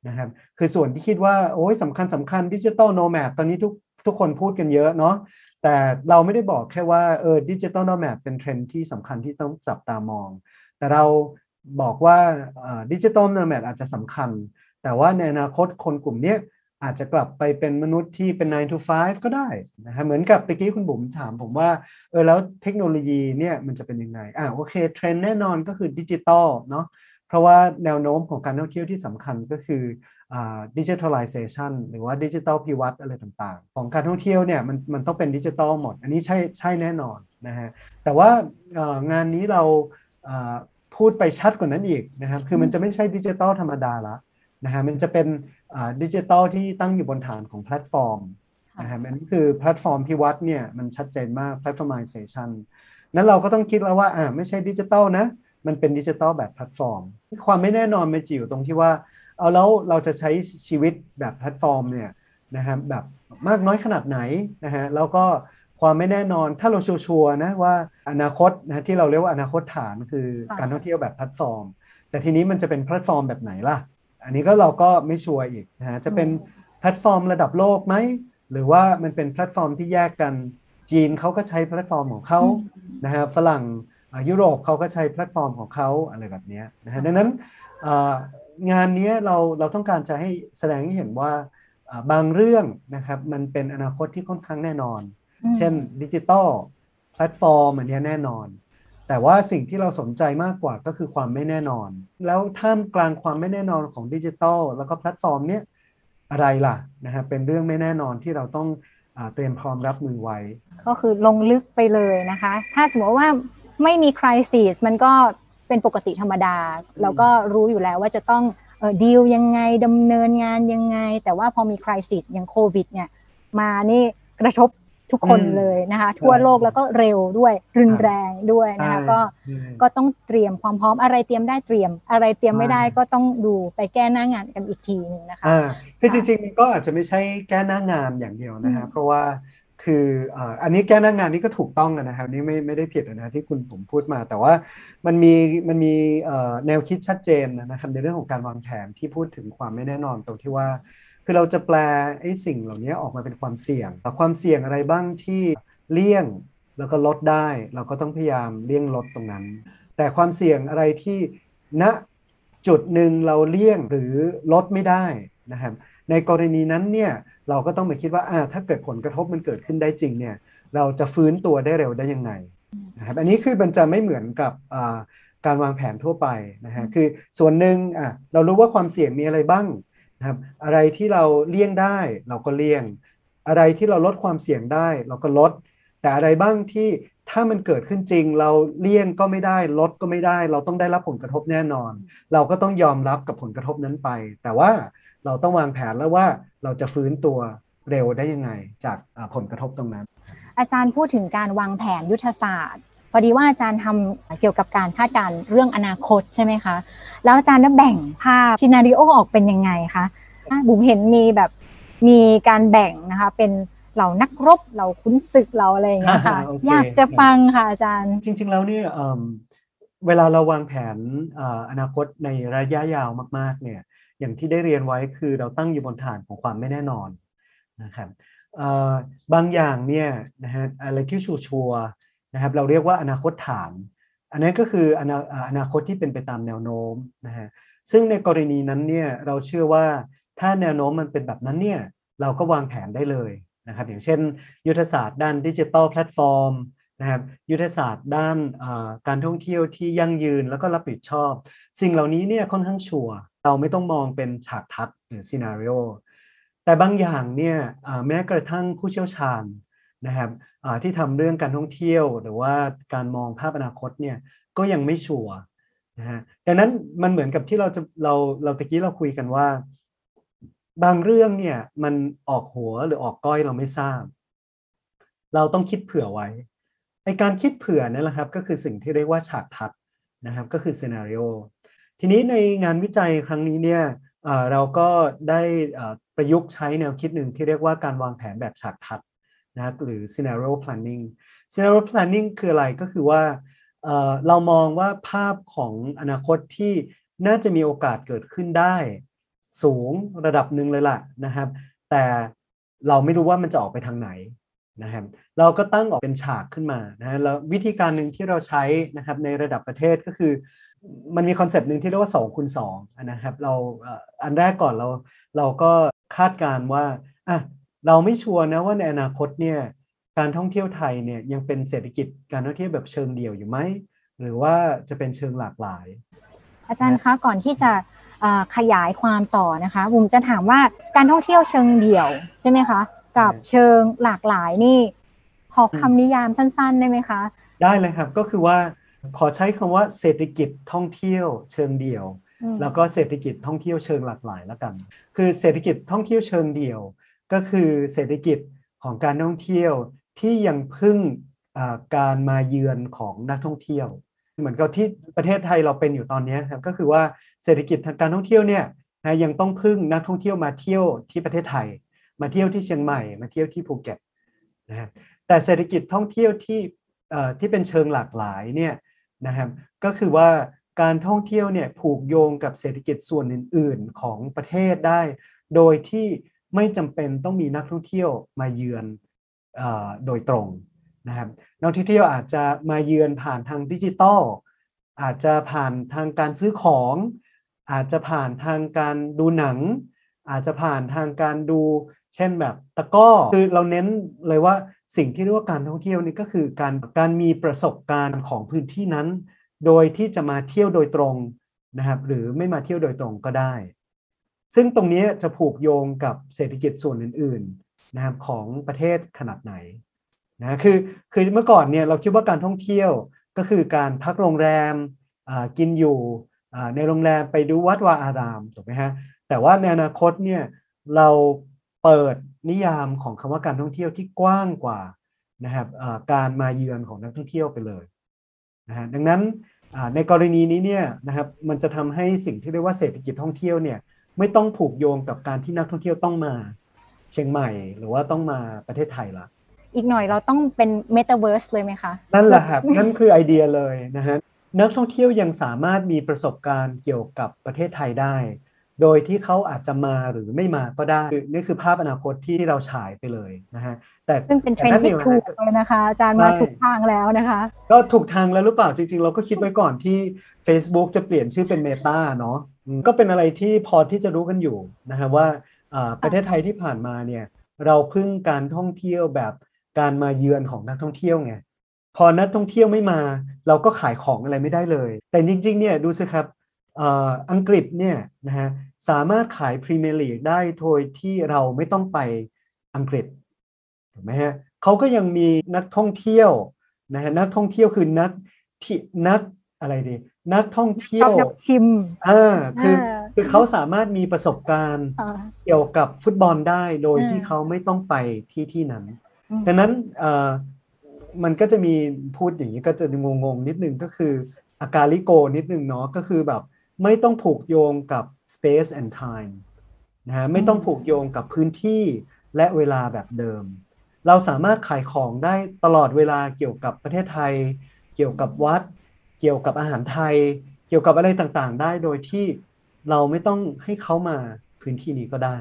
นะครับคือส่วนที่คิดว่าโอ้ยสำคัญสำคัญ digital nomad ตอนนี้ทุกทุกคนพูดกันเยอะเนาะแต่เราไม่ได้บอกแค่ว่าเออ digital nomad เป็นเทรนด์ที่สำคัญที่ต้องจับตามอง แต่เราบอกว่า digital nomad อาจจะสำคัญ แต่ว่าในอนาคตคนกลุ่มนี้ อาจจะกลับไปเป็นมนุษย์ที่เป็น 9 to 5 ก็ได้นะฮะเหมือนกับตะกี้คุณบุ๋มถามผมว่าเออแล้วเทคโนโลยีเนี่ยมันจะเป็นยังไงอ่าโอเคเทรนด์แน่นอนก็คือดิจิตอลเนาะเพราะว่าแนวโน้มของการท่องเที่ยวที่สำคัญก็คือdigitalization หรือว่าดิจิทัลภิวัตน์อะไรต่างๆ ของการท่องเที่ยวเนี่ยมันมันต้องเป็นดิจิทัลหมด อันนี้ใช่ใช่แน่นอนนะฮะแต่ว่างานนี้เราพูดไปชัดกว่านั้นอีกนะครับคือมันจะไม่ใช่ดิจิทัลธรรมดาละนะฮะมันจะเป็น ดิจิทัลที่ตั้งอยู่บนฐานของแพลตฟอร์มนะฮะมันคือแพลตฟอร์มภิวัตน์เนี่ยมันชัดเจนมาก platformization นั้นเราก็ต้องคิดแล้วว่าอ่าไม่ใช่ดิจิทัลนะ มันเป็นดิจิทัลแบบแพลตฟอร์ม ความไม่แน่นอนมันจะอยู่ตรงที่ว่า เอาแล้วเราจะใช้ชีวิตแบบแพลตฟอร์มเนี่ยนะฮะแบบมากน้อยขนาดไหนนะฮะแล้วก็ความไม่แน่นอนถ้าเราชัวร์นะว่าอนาคตนะที่เราเรียกว่าอนาคตฐานคือการท่องเที่ยวแบบแพลตฟอร์ม แต่ทีนี้มันจะเป็นแพลตฟอร์มแบบไหนล่ะ อันนี้ก็เราก็ไม่ชัวร์อีกนะฮะจะเป็นแพลตฟอร์มระดับโลกไหมหรือว่ามันเป็นแพลตฟอร์มที่แยกกันจีนเขาก็ใช้แพลตฟอร์มของเขานะฮะฝรั่งยุโรปเขาก็ใช้แพลตฟอร์มของเขาอะไรแบบนี้นะฮะดังนั้นงานนี้เราเราต้องการจะให้แสดงให้เห็นว่าบางเรื่องนะครับมันเป็นอนาคตที่ค่อนข้างแน่นอน เช่นดิจิตอลแพลตฟอร์มอันนี้แน่นอน แต่ว่าสิ่งที่เราสนใจมากกว่าก็คือความไม่แน่นอน แล้วท่ามกลางความไม่แน่นอนของดิจิตอลแล้วก็แพลตฟอร์มเนี้ยอะไรล่ะนะฮะเป็นเรื่องไม่แน่นอนที่เราต้องเตรียมพร้อมรับมือไว้ ก็คือลงลึกไปเลยนะคะ ถ้าสมมติว่าไม่มีคริสิสมันก็เป็นปกติธรรมดาเราก็รู้อยู่แล้วว่าจะต้องดีลยังไงดำเนินงานยังไง แต่ว่าพอมีคริสิสอย่างโควิดเนี่ยมานี่กระทบ ทุกคนเลยนะคะทั่วโลกแล้วก็เร็วด้วยรุนแรงด้วยนะคะก็ก็ต้องเตรียมความพร้อมอะไรเตรียมได้เตรียม อะไรเตรียมไม่ได้ก็ต้องดูไปแก้หน้างานกันอีกทีนึงนะคะคือจริงๆก็อาจจะไม่ใช่แก้หน้างานอย่างเดียวนะฮะเพราะว่าคืออันนี้แก้หน้างงานนี่ก็ถูกต้องนะครับนี่ไม่ไม่ได้ผิดนะที่คุณผมพูดมา แต่ว่ามันมีมันมีแนวคิดชัดเจนนะครับในเรื่องของการวางแผนที่พูดถึงความไม่แน่นอนตรงที่ว่า คือเราจะแปลไอ้สิ่งเหล่านี้ออกมาเป็นความเสี่ยง ความเสี่ยงอะไรบ้างที่เลี่ยงแล้วก็ลดได้ เราก็ต้องพยายามเลี่ยงลดตรงนั้น แต่ความเสี่ยงอะไรที่ณจุดหนึ่งเราเลี่ยงหรือลดไม่ได้นะครับในกรณีนั้นเนี่ยเราก็ต้องไปคิดว่าถ้าเกิดผลกระทบมันเกิดขึ้นได้จริงเนี่ยเราจะฟื้นตัวได้เร็วได้ยังไงนะครับอันนี้คือมันจะไม่เหมือนกับการวางแผนทั่วไปนะฮะคือส่วนหนึ่งอะเรารู้ว่าความเสี่ยงมีอะไรบ้าง นะครับ อะไรที่เราเลี่ยงได้เราก็เลี่ยง อะไรที่เราลดความเสี่ยงได้ เราก็ลด แต่อะไรบ้างที่ถ้ามันเกิดขึ้นจริง เราเลี่ยงก็ไม่ได้ ลดก็ไม่ได้ เราต้องได้รับผลกระทบแน่นอน เราก็ต้องยอมรับกับผลกระทบนั้นไป แต่ว่าเราต้องวางแผนแล้วว่าเราจะฟื้นตัวเร็วได้ยังไงจากผลกระทบตรงนั้น อาจารย์พูดถึงการวางแผนยุทธศาสตร์ พอดีว่าอาจารย์ทำเกี่ยวกับการคาดการเรื่องอนาคตใช่ไหมคะ แล้วอาจารย์ได้แบ่งภาพชินาริโอออกเป็นยังไงคะบุ๋มเห็นมีแบบมีการแบ่งนะคะเป็นเหล่านักรบเหล่าขุนศึกเราอะไรอย่างเงี้ยค่ะโอเคอยากจะฟังค่ะอาจารย์ จริง ๆ แล้วเนี่ยเอิ่มเวลาเราวางแผนเอ่ออนาคตในระยะยาวมาก ๆ เนี่ย อย่างที่ได้เรียนไว้คือเราตั้งอยู่บนฐานของความไม่แน่นอนนะครับเอ่อบางอย่างเนี่ยนะฮะอะไรที่ชัวร์ๆ นะครับเราเรียกว่าอนาคตฐาน อันนั้นก็คืออนาอนาคตที่เป็นไปตามแนวโน้มนะฮะซึ่งในกรณีนั้นเนี่ยเราเชื่อว่าถ้าแนวโน้มมันเป็นแบบนั้นเนี่ยเราก็วางแผนได้เลยนะครับอย่างเช่น ยุทธศาสตร์ด้านดิจิทัลแพลตฟอร์มนะครับยุทธศาสตร์ด้านการท่องเที่ยวที่ยั่งยืนแล้วก็รับผิดชอบ สิ่งเหล่านี้เนี่ยค่อนข้างชัวร์เราไม่ต้องมองเป็นฉากทัศน์หรือ scenario แต่บางอย่างเนี่ยแม้กระทั่งผู้เชี่ยวชาญ นะครับที่ทำเรื่องการท่องเที่ยว หรือว่าการมองภาพอนาคตเนี่ยก็ยังไม่ชัวร์นะฮะดังนั้นมันเหมือนกับที่เราจะเราเราตะกี้เราคุยกันว่า บางเรื่องเนี่ยมันออกหัวหรือออกก้อยเราไม่ทราบ เราต้องคิดเผื่อไว้ไอการคิดเผื่อนั่นแหละครับ ก็คือสิ่งที่เรียกว่าฉากทัดนะครับก็คือซีนารีโอทีนี้ในงานวิจัยครั้งนี้เนี่ยเราก็ได้ประยุกต์ใช้แนวคิดหนึ่งที่เรียกว่าการวางแผนแบบฉากทัด นะหรือ scenario planning scenario planning คืออะไรก็คือว่าเเรามองว่าภาพของอนาคตที่น่าจะมีโอกาสเกิดขึ้นได้ สูงระดับหนึ่งเลยล่ะนะครับ แต่เราไม่รู้ว่ามันจะออกไปทางไหนนะครับเราก็ตั้งออกเป็นฉากขึ้นมานะแล้ววิธีการหนึ่งที่เราใช้นะครับในระดับประเทศก็คือ มันมีคอนเซปต์หนึ่งที่เรียกว่า2คูณ2นะครับเราอันแรกก่อนเราเราก็คาดการณ์ว่าอะ เราไม่ชัวร์นะว่าในอนาคตเนี่ยการท่องเที่ยวไทยเนี่ยยังเป็นเศรษฐกิจการท่องเที่ยวแบบเชิงเดี่ยวอยู่ไหมหรือว่าจะเป็นเชิงหลากหลาย อาจารย์คะก่อนที่จะอ่าขยายความต่อนะคะบุ๋มจะถามว่าการท่องเที่ยวเชิงเดี่ยวใช่ไหมคะ กับใช่เชิงหลากหลายนี่ขอคำนิยามสั้นๆได้ไหมคะ ได้เลยครับก็คือว่าขอใช้คำว่าเศรษฐกิจท่องเที่ยวเชิงเดี่ยวอืมแล้วก็เศรษฐกิจท่องเที่ยวเชิงหลากหลายแล้วกัน คือเศรษฐกิจท่องเที่ยวเชิงเดี่ยว ก็คือเศรษฐกิจของการท่องเที่ยวที่ยังพึ่งการมาเยือนของนักท่องเที่ยว เหมือนกับที่ประเทศไทยเราเป็นอยู่ตอนนี้ครับก็คือว่าเศรษฐกิจทางการท่องเที่ยวเนี่ยนะยังต้องพึ่งนักท่องเที่ยวมาเที่ยวที่ประเทศไทย มาเที่ยวที่เชียงใหม่ มาเที่ยวที่ภูเก็ตนะฮะแต่เศรษฐกิจท่องเที่ยวที่ที่เป็นเชิงหลากหลายเนี่ยนะครับก็คือว่าการท่องเที่ยวเนี่ยผูกโยงกับเศรษฐกิจส่วนอื่น ๆ ของประเทศได้ โดยที่ ไม่จำเป็นต้องมีนักท่องเที่ยวมาเยือนอโดยตรงนะครับนักท่องเที่ยวอาจจะมาเยือนผ่านทางดิจิตอลอาจจะผ่านทางการซื้อของ อาจจะผ่านทางการดูหนัง อาจจะผ่านทางการดู เช่นแบบตะก้อคือเราเน้นเลยว่าสิ่งที่เรียกว่าการท่องเที่ยวนี่ก็คือการการมีประสบการณ์ของพื้นที่นั้น โดยที่จะมาเที่ยวโดยตรงนะครับหรือไม่มาเที่ยวโดยตรงก็ได้ ซึ่งตรงนี้จะผูกโยงกับเศรษฐกิจส่วนอื่นๆนะครับของประเทศขนาดไหนนะคือคือเมื่อก่อนเนี่ยเราคิดว่าการท่องเที่ยวก็คือการพักโรงแรมอ่ากินอยู่อ่าในโรงแรมไปดูวัดวาอารามถูกไหมฮะแต่ว่าในอนาคตเนี่ยเราเปิดนิยามของคำว่าการท่องเที่ยวที่กว้างกว่านะครับอ่าการมาเยือนของนักท่องเที่ยวไปเลยนะฮะดังนั้นอ่าในกรณีนี้เนี่ยนะครับมันจะทำให้สิ่งที่เรียกว่าเศรษฐกิจท่องเที่ยวเนี่ย ไม่ต้องผูกโยงกับการที่นักท่องเที่ยวต้องมาเชียงใหม่ หรือว่าต้องมาประเทศไทยละอีกหน่อยเราต้องเป็นเมตาเวิร์สเลยไหมคะ นั่นแหละครับ นั่นคือไอเดียเลยนะฮะนักท่องเที่ยวยังสามารถมีประสบการณ์เกี่ยวกับประเทศไทยได้ โดยที่เขาอาจจะมาหรือไม่มาก็ได้คือนี่คือภาพอนาคตที่เราฉายไปเลยนะฮะ แต่ซึ่งเป็นเทรนด์ที่ถูกเลยนะคะ อาจารย์มาถูกทางแล้วนะคะ ก็ถูกทางแล้วหรือเปล่าจริง ๆ เราก็คิดไว้ก่อนที่ Facebook จะเปลี่ยนชื่อเป็น Meta เนาะอืม ก็เป็นอะไรที่พอที่จะรู้กันอยู่นะฮะว่าอ่าประเทศไทยที่ผ่านมาเนี่ย เราพึ่งการท่องเที่ยวแบบการมาเยือนของนักท่องเที่ยวไงพอนักท่องเที่ยวไม่มา เราก็ขายของอะไรไม่ได้เลย แต่จริงๆเนี่ยดูสิครับเอ่ออังกฤษเนี่ยนะฮะสามารถขายพรีเมียร์ลีกได้โดยที่เราไม่ต้องไปอังกฤษถูกไหมฮะเขาก็ยังมีนักท่องเที่ยวนะฮะนักท่องเที่ยวคือนักที่นักอะไรดี นักท่องเที่ชยอบวนักชิมอ่าคืออ่าคือเขาสามารถมีประสบการณ์อ่าเกี่ยวกับฟุตบอลได้โดยอืมที่เขาไม่ต้องไปที่ที่นั้นอืมดังนั้นเอ่อมันก็จะมีพูดอย่างนี้ก็จะงงๆนิดนึงก็คืออาการลิโกนิดนึงเนาะก็คือแบบไม่ต้องผูกโยงกับ space and time นะฮะไม่ต้องผูกโยงกับพื้นที่และเวลาแบบเดิม เราสามารถขายของได้ตลอดเวลาเกี่ยวกับประเทศไทย เกี่ยวกับวัด เกี่ยวกับอาหารไทย เกี่ยวกับอะไรต่างๆ ได้โดยที่เราไม่ต้องให้เขามาพื้นที่นี้ก็ได้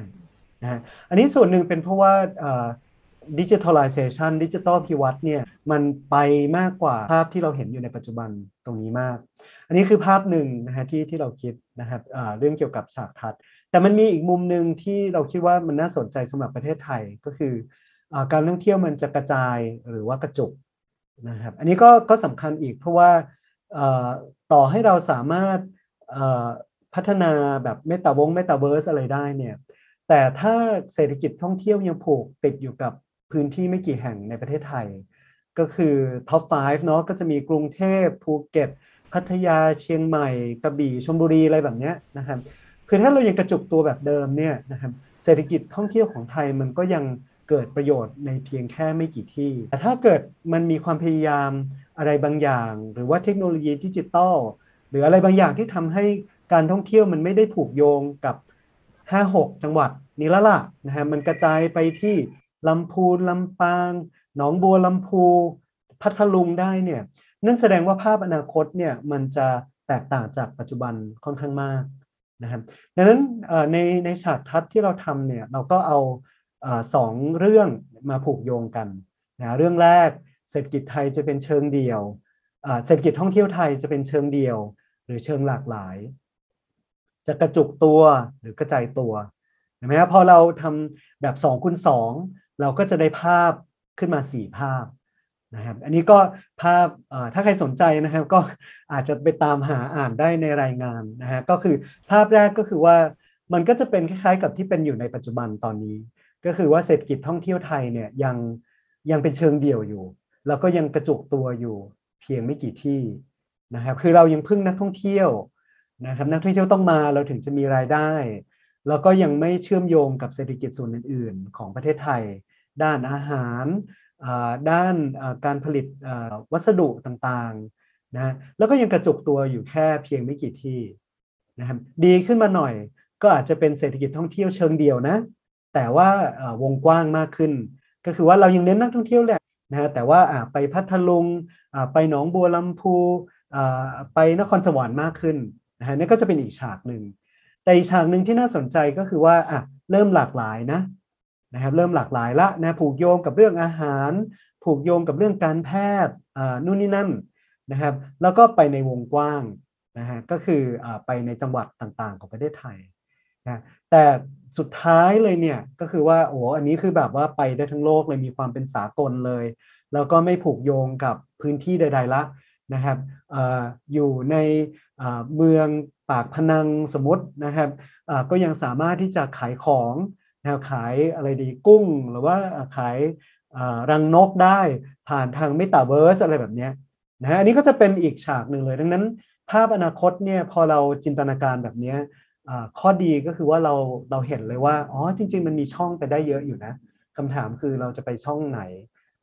นะฮะอันนี้ส่วนหนึ่งเป็นเพราะว่าdigitalization ดิจิทัลภิวัตน์เนี่ยมันไปมากกว่าภาพที่เราเห็นอยู่ในปัจจุบันตรงนี้มาก อันนี้คือภาพหนึ่งนะฮะที่ที่เราคิดนะครับเรื่องเกี่ยวกับฉากทัศน์แต่มันมีอีกมุมหนึ่งที่เราคิดว่ามันน่าสนใจสำหรับประเทศไทยก็คืออการท่องเที่ยวมันจะกระจายหรือว่ากระจุกนะครับอันนี้ก็ก็สำคัญอีกเพราะว่า ต่อให้เราสามารถพัฒนาแบบ meta วงเมตาเวิร์สอะไรได้เนี่ยแต่ถ้าเศรษฐกิจท่องเที่ยวยังผูกติดอยู่กับพื้นที่ไม่กี่แห่งในประเทศไทย ก็คือ top 5 เนาะก็จะมีกรุงเทพภูเก็ต พัทยาเชียงใหม่กระบี่ชลบุรีอะไรแบบนี้นะครับคือถ้าเรายังกระจุกตัวแบบเดิมเนี่ยนะครับเศรษฐกิจท่องเที่ยวของไทยมันก็ยังเกิดประโยชน์ในเพียงแค่ไม่กี่ที่ แต่ถ้าเกิดมันมีความพยายาม อะไรบางอย่าง หรือว่าเทคโนโลยีดิจิตอลหรืออะไรบางอย่างที่ทำให้การท่องเที่ยวมันไม่ได้ผูกโยงกับ 5-6 จังหวัดนี้ล้วล่ะนะฮะมันกระจายไปที่ลำพูนลำปาง หนองบัวลำพูพัทลุงได้เนี่ยนั่นแสดงว่าภาพอนาคตเนี่ยมันจะแตกต่างจากปัจจุบันค่อนข้างมากนะครับดังนั้นในในฉากทัศน์ที่เราทำเนี่ยเราก็เอาสองเรื่องมาผูกโยงกันนะเรื่องแรก เศรษฐกิจไทยจะเป็นเชิงเดียวเศรษฐกิจท่องเที่ยวไทยจะเป็นเชิงเดียว หรือเชิงหลากหลาย จะกระจุกตัวหรือกระจายตัวเห็นไหมครับพอเราทำแบบ2คูณ2เราก็จะได้ภาพขึ้นมา 4 ภาพนะครับอันนี้ก็ภาพถ้าใครสนใจนะครับก็อาจจะไปตามหาอ่านได้ในรายงานนะฮะก็คือภาพแรกก็คือว่ามันก็จะเป็นคล้ายๆกับที่เป็นอยู่ในปัจจุบันตอนนี้ ก็คือว่าเศรษฐกิจท่องเที่ยวไทยเนี่ยยังยังเป็นเชิงเดี่ยวอยู่ แล้วก็ยังกระจุกตัวอยู่เพียงไม่กี่ที่นะครับคือเรายังพึ่งนักท่องเที่ยวนะครับนักท่องเที่ยวต้องมาเราถึงจะมีรายได้ แล้วก็ยังไม่เชื่อมโยงกับเศรษฐกิจส่วนอื่น ๆ ของประเทศไทย ด้านอาหารด้านการผลิตวัสดุต่างๆนะแล้วก็ยังกระจุกตัวอยู่แค่เพียงไม่กี่ที่นะครับดีขึ้นมาหน่อยก็อาจจะเป็นเศรษฐกิจท่องเที่ยวเชิงเดียวนะ แต่ว่าวงกว้างมากขึ้น ก็คือว่าเรายังเน้นนักท่องเที่ยวแหละ นะฮะแต่ว่าไปพัทลุงไปหนองบัวลำพูไปนครสวรรค์มากขึ้นนะฮะนี่ก็จะเป็นอีกฉากหนึ่งแต่อีกฉากหนึ่งที่น่าสนใจก็คือว่าอะเริ่มหลากหลายนะนะครับเริ่มหลากหลายละนะผูกโยงกับเรื่องอาหาร ผูกโยงกับเรื่องการแพทย์นู่นนี่นั่นนะครับแล้วก็ไปในวงกว้างนะฮะก็คืออไปในจังหวัดต่างๆ ของประเทศไทยนะแต่ สุดท้ายเลยเนี่ยก็คือว่าโอ้อันนี้คือแบบว่าไปได้ทั้งโลกเลยมีความเป็นสากลเลย แล้วก็ไม่ผูกโยงกับพื้นที่ใด ๆละนะครับออยู่ในเมืองปากพนังสมมตินะครับก็ยังสามารถที่จะขายของแนวขายอะไรดีกุ้ง หรือว่าขายรังนกได้ผ่านทางเมตาเวิร์สอะไรแบบนี้นะฮะอันนี้ก็จะเป็นอีกฉากหนึ่งเลย ดังนั้นภาพอนาคตเนี่ยพอเราจินตนาการแบบนี้ ข้อดีก็คือว่าเราเราเห็นเลยว่าอ๋อจริง ๆ มันมีช่องไปได้เยอะอยู่นะคำถามคือเราจะไปช่องไหน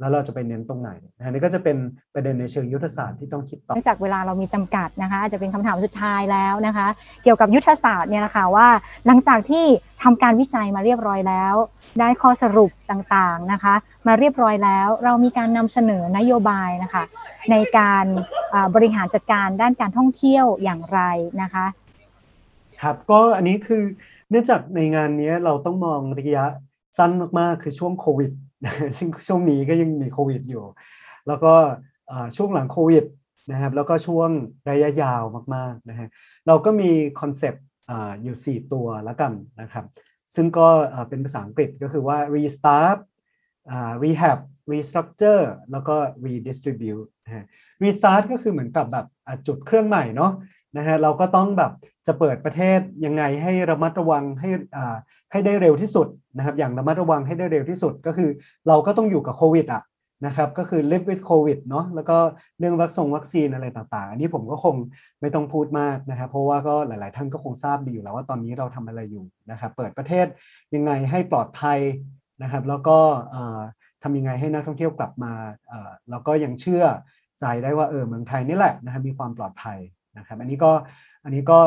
แล้วเราจะไปเน้นตรงไหนนะนี่ก็จะเป็นประเด็นในเชิงยุทธศาสตร์ที่ต้องคิดต่อเนื่องจากเวลาเรามีจำกัดนะคะ อาจจะเป็นคำถามสุดท้ายแล้วนะคะ เกี่ยวกับยุทธศาสตร์เนี่ยนะคะว่า หลังจากที่ทำการวิจัยมาเรียบร้อยแล้ว ได้ข้อสรุปต่างๆนะคะ มาเรียบร้อยแล้วเรามีการนำเสนอนโยบายนะคะในการบริหารจัดการด้านการท่องเที่ยวอย่างไรนะคะ ครับก็อันนี้คือเนื่องจากในงานนี้เราต้องมองระยะสั้นมากๆ คือช่วงโควิดซึ่งช่วงนี้ก็ยังมีโควิดอยู่ แล้วก็ช่วงหลังโควิดนะครับแล้วก็ช่วงระยะยาวมากๆนะฮะเราก็มีคอนเซปต์อยู่ 4 ตัวแล้วกันนะครับ ซึ่งก็เป็นภาษาอังกฤษก็คือว่า restart rehab restructure แล้วก็ redistribute นะฮะ restart ก็คือเหมือนกับแบบจุดเครื่องใหม่เนาะ นะฮะเราก็ต้องแบบจะเปิดประเทศยังไงให้ระมัดระวังให้ให้ได้เร็วที่สุดนะครับ อย่างระมัดระวังให้ได้เร็วที่สุดก็คือ เราก็ต้องอยู่กับโควิดอะนะครับก็คือ live with covid เนาะแล้วก็เรื่องวัคซงวัคซีนอะไรต่างๆ อันนี้ผมก็คงไม่ต้องพูดมากนะครับ เพราะว่าก็หลายๆ ท่านก็คงทราบดีอยู่แล้วว่าตอนนี้เราทำอะไรอยู่นะครับเปิดประเทศยังไงให้ปลอดภัยนะครับ แล้วก็ทำยังไงให้นักท่องเที่ยวกลับมาแล้วก็ยังเชื่อใจได้ว่าเออเมืองไทยนี่แหละนะครับมีความปลอดภัย นะครับ อันนี้ก็อันนี้ก็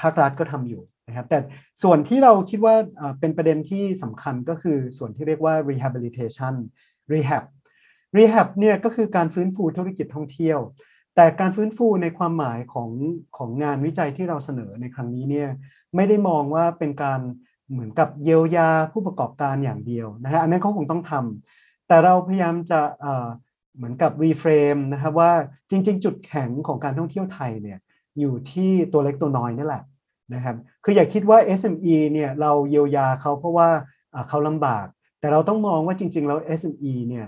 ภาครัฐก็ทำอยู่นะครับ แต่ส่วนที่เราคิดว่าเป็นประเด็นที่สำคัญก็คือส่วนที่เรียกว่า rehabilitation rehab rehab เนี่ยก็คือการฟื้นฟูธุรกิจท่องเที่ยว แต่การฟื้นฟูในความหมายของของงานวิจัยที่เราเสนอในครั้งนี้เนี่ยไม่ได้มองว่าเป็นการเหมือนกับเยียวยาผู้ประกอบการอย่างเดียวนะฮะอันนั้นเขาคงต้องทำแต่เราพยายามจะ เหมือนกับรีเฟรมนะครับว่าจริง ๆ จุดแข็งของการท่องเที่ยวไทยเนี่ยอยู่ที่ตัวเล็กตัวน้อยนี่แหละนะครับคืออย่าคิดว่า SME เนี่ยเราเยียวยาเขาเพราะว่าเขาลำบาก แต่เราต้องมองว่าจริง ๆ แล้ว SME เนี่ย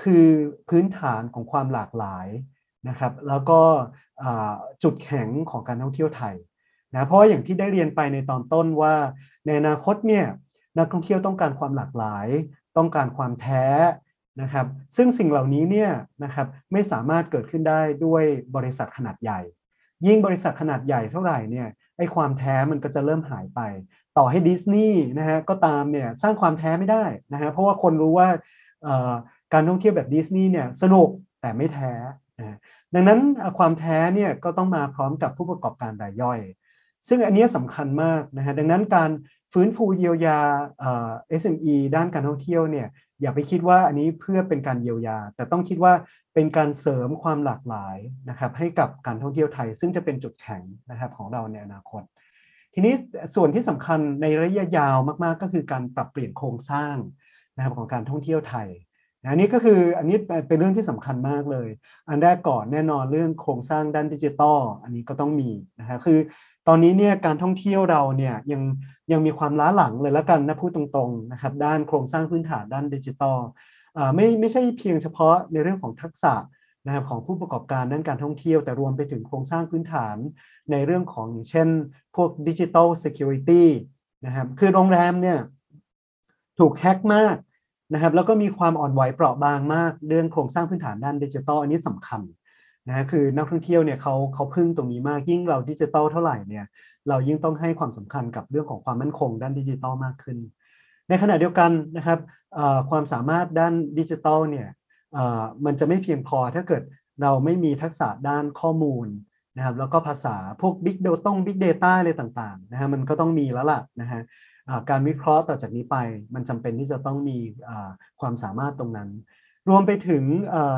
คือพื้นฐานของความหลากหลายนะครับแล้วก็จุดแข็งของการท่องเที่ยวไทยนะเพราะอย่างที่ได้เรียนไปในตอนต้นว่า ในอนาคตเนี่ยนักท่องเที่ยวต้องการความหลากหลาย ต้องการความแท้ นะครับ ซึ่งสิ่งเหล่านี้เนี่ยนะครับไม่สามารถเกิดขึ้นได้ด้วยบริษัทขนาดใหญ่ ยิ่งบริษัทขนาดใหญ่เท่าไหร่เนี่ยไอ้ความแท้มันก็จะเริ่มหายไป ต่อให้ดิสนีย์นะฮะก็ตามเนี่ยสร้างความแท้ไม่ได้นะฮะเพราะว่าคนรู้ว่าการท่องเที่ยวแบบดิสนีย์เนี่ยสนุกแต่ไม่แท้นะดังนั้นความแท้เนี่ยก็ต้องมาพร้อมกับผู้ประกอบการรายย่อย ซึ่งอันนี้สำคัญมากนะฮะดังนั้นการฟื้นฟูเยียวยาเอ่อ SME ด้านการท่องเที่ยวเนี่ย อย่าไปคิดว่าอันนี้เพื่อเป็นการเยียวยา แต่ต้องคิดว่าเป็นการเสริมความหลากหลายนะครับให้กับการท่องเที่ยวไทย ซึ่งจะเป็นจุดแข็งนะครับของเราในอนาคต ทีนี้ส่วนที่สำคัญในระยะยาวมากๆ ก็คือการปรับเปลี่ยนโครงสร้างนะครับของการท่องเที่ยวไทยอันนี้ก็คืออันนี้เป็นเรื่องที่สำคัญมากเลย อันแรกก่อนแน่นอนเรื่องโครงสร้างด้านดิจิตอลอันนี้ก็ต้องมีนะครับคือ ตอนนี้เนี่ยการท่องเที่ยวเราเนี่ยยังยังมีความล้าหลังเลยแล้วกันนะพูดตรงๆนะครับด้านโครงสร้างพื้นฐานด้านดิจิตอลไม่ไม่ใช่เพียงเฉพาะในเรื่องของทักษะนะครับของผู้ประกอบการด้านการท่องเที่ยว แต่รวมไปถึงโครงสร้างพื้นฐานในเรื่องของเช่น พวกดิจิตอลเซ c u r i t y นะครับคือโรงแรมเนี่ยถูกแฮ็กมากนะครับแล้วก็มีความอ่อนไหวเปราะบางมากเรื่องโครงสร้างพื้นฐานด้านดิจิตอลอันนี้สำคัญ นะคือนักท่องเที่ยวเนี่ยเขาเขาพึ่งตรงนี้มากยิ่งเราดิจิตอลเท่าไหร่เนี่ยเรายิ่งต้องให้ความสำคัญกับเรื่องของความมั่นคงด้านดิจิตอลมากขึ้น ในขณะเดียวกันนะครับความสามารถด้านดิจิตอลเนี่ยมันจะไม่เพียงพอถ้าเกิดเราไม่มีทักษะด้านข้อมูลนะครับแล้วก็ภาษาพวก Big Data ต้อง Big Data อะไรต่างๆนะฮะมันก็ต้องมีแล้วล่ะนะฮะการวิเคราะห์ต่อจากนี้ไป มันจำเป็นที่จะต้องมีความสามารถตรงนั้น รวมไปถึง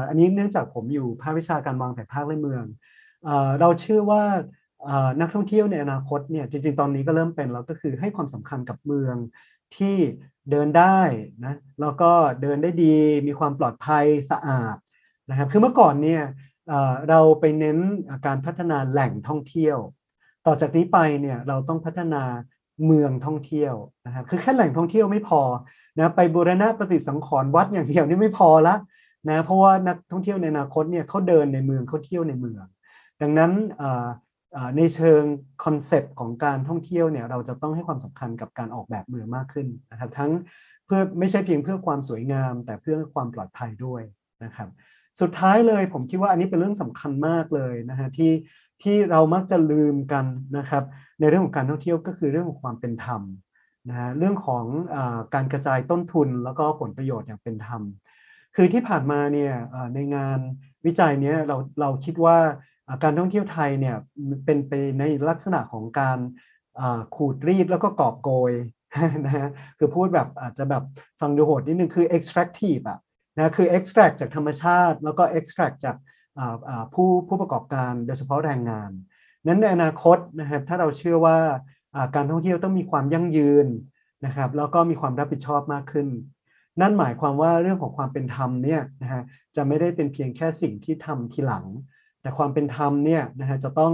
อันนี้เนื่องจากผมอยู่ภาควิชาการวางแผนภาคและเมือง เราเชื่อว่านักท่องเที่ยวในอนาคตเนี่ยจริง ๆ ตอนนี้ก็เริ่มเป็นแล้วก็คือให้ความสำคัญกับเมืองที่เดินได้นะแล้วก็เดินได้ดีมีความปลอดภัยสะอาดนะครับคือเมื่อก่อนเนี่ยเราไปเน้นการพัฒนาแหล่งท่องเที่ยว ต่อจากนี้ไปเนี่ยเราต้องพัฒนาเมืองท่องเที่ยวนะครับคือแค่แหล่งท่องเที่ยวไม่พอ นะไปบูรณะปฏิสังขรณ์วัดอย่างเดียวนี่ไม่พอละนะเพราะว่านักท่องเที่ยวในอนาคตเนี่ยเขาเดินในเมืองเขาเที่ยวในเมือง ดังนั้นในเชิง concept ของการท่องเที่ยวเนี่ยเราจะต้องให้ความสำคัญกับการออกแบบเมืองมากขึ้นนะครับทั้งเพื่อไม่ใช่เพียงเพื่อความสวยงาม แต่เพื่อความปลอดภัยด้วยนะครับสุดท้ายเลยผมคิดว่าอันนี้เป็นเรื่องสำคัญมากเลยนะฮะที่ที่เรามักจะลืมกันนะครับในเรื่องของการท่องเที่ยวก็คือเรื่องของความเป็นธรรม นะฮะเรื่องของอการกระจายต้นทุนแล้วก็ผลประโยชน์อย่างเป็นธรรม คือที่ผ่านมาเนี่ยในงานวิจัยนี้เราเราคิดว่าการท่องเที่ยวไทยเนี่ยเป็นไปในลักษณะของการขูดรีดแล้วก็กอบโกยนะฮะคือพูดแบบอาจจะแบบฟังดูโหดนิดนึงคือ extractive อะนะคือ extract จากธรรมชาติ แล้วก็ extract จากผู้ผู้ประกอบการโดยเฉพาะแรงงาน นั้นในอนาคตนะครับถ้าเราเชื่อว่า การท่องเที่ยวต้องมีความยั่งยืนนะครับแล้วก็มีความรับผิดชอบมากขึ้น นั่นหมายความว่าเรื่องของความเป็นธรรมเนี่ยนะฮะจะไม่ได้เป็นเพียงแค่สิ่งที่ทำทีหลัง แต่ความเป็นธรรมเนี่ยนะฮะจะต้อง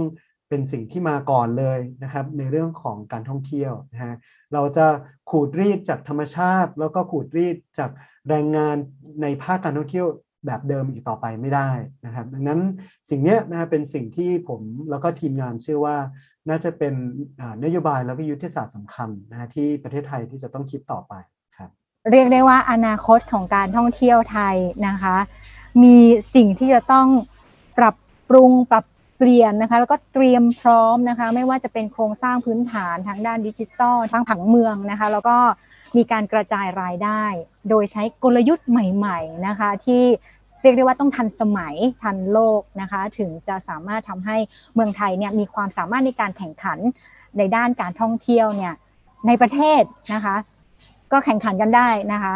เป็นสิ่งที่มาก่อนเลยนะครับในเรื่องของการท่องเที่ยวนะฮะเราจะขูดรีดจากธรรมชาติ แล้วก็ขูดรีดจากแรงงานในภาคการท่องเที่ยวแบบเดิมอีกต่อไปไม่ได้นะครับ ดังนั้นสิ่งนี้นะฮะเป็นสิ่งที่ผมแล้วก็ทีมงานเชื่อว่า น่าจะเป็นนโยบายแล้วก็ยุทธศาสตร์สำคัญนะที่ประเทศไทยที่จะต้องคิดต่อไปครับ เรียกได้ว่าอนาคตของการท่องเที่ยวไทยนะคะ มีสิ่งที่จะต้องปรับปรุงปรับเปลี่ยนนะคะแล้วก็เตรียมพร้อมนะคะ ไม่ว่าจะเป็นโครงสร้างพื้นฐานทางด้านดิจิทัลทางผังเมืองนะคะ แล้วก็มีการกระจายรายได้ โดยใช้กลยุทธ์ใหม่ ๆนะคะ ที่ เรียกได้ว่าต้องทันสมัยทันโลกนะคะ ถึงจะสามารถทำให้เมืองไทยเนี่ยมีความสามารถในการแข่งขันในด้านการท่องเที่ยวเนี่ยในประเทศนะคะ ก็แข่งขันกันได้นะคะ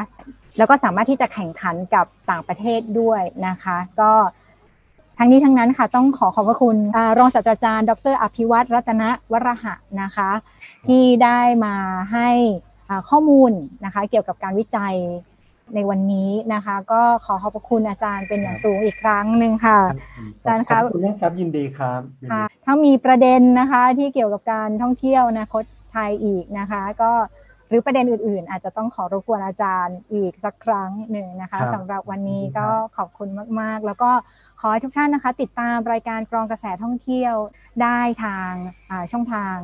แล้วก็สามารถที่จะแข่งขันกับต่างประเทศด้วยนะคะ ก็ทั้งนี้ทั้งนั้นค่ะต้องขอขอบพระคุณรองศาสตราจารย์ ดร อภิวัตรรัตนวรหะนะคะ ที่ได้มาให้ข้อมูลนะคะ เกี่ยวกับการวิจัย ในวันนี้นะคะ ก็ขอขอบพระคุณอาจารย์เป็นอย่างสูงอีกครั้งหนึ่งค่ะอาจารย์ครับขอบคุณนะครับยินดีครับค่ะถ้ามีประเด็นนะคะที่เกี่ยวกับการท่องเที่ยวนะคตไทยอีกนะคะ ก็หรือประเด็นอื่น ๆ อาจจะต้องขอรบกวนอาจารย์อีกสักครั้งหนึ่งนะคะสำหรับวันนี้ก็ขอบคุณมากๆ แล้วก็ขอให้ทุกท่านนะคะ ติดตามรายการกรองกระแสท่องเที่ยวได้ทางช่องทาง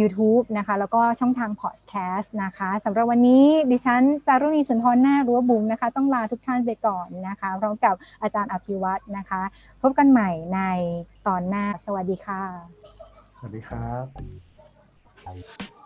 YouTube นะคะ แล้วก็ช่องทางพอดแคสต์นะคะสำหรับวันนี้ดิฉันจารุณีสุนทรหน้ารั้วบุ๋มนะคะ ต้องลาทุกท่านไปก่อนนะคะพร้อมกับอาจารย์อภิวัตนะคะ พบกันใหม่ในตอนหน้า สวัสดีค่ะ สวัสดีครับ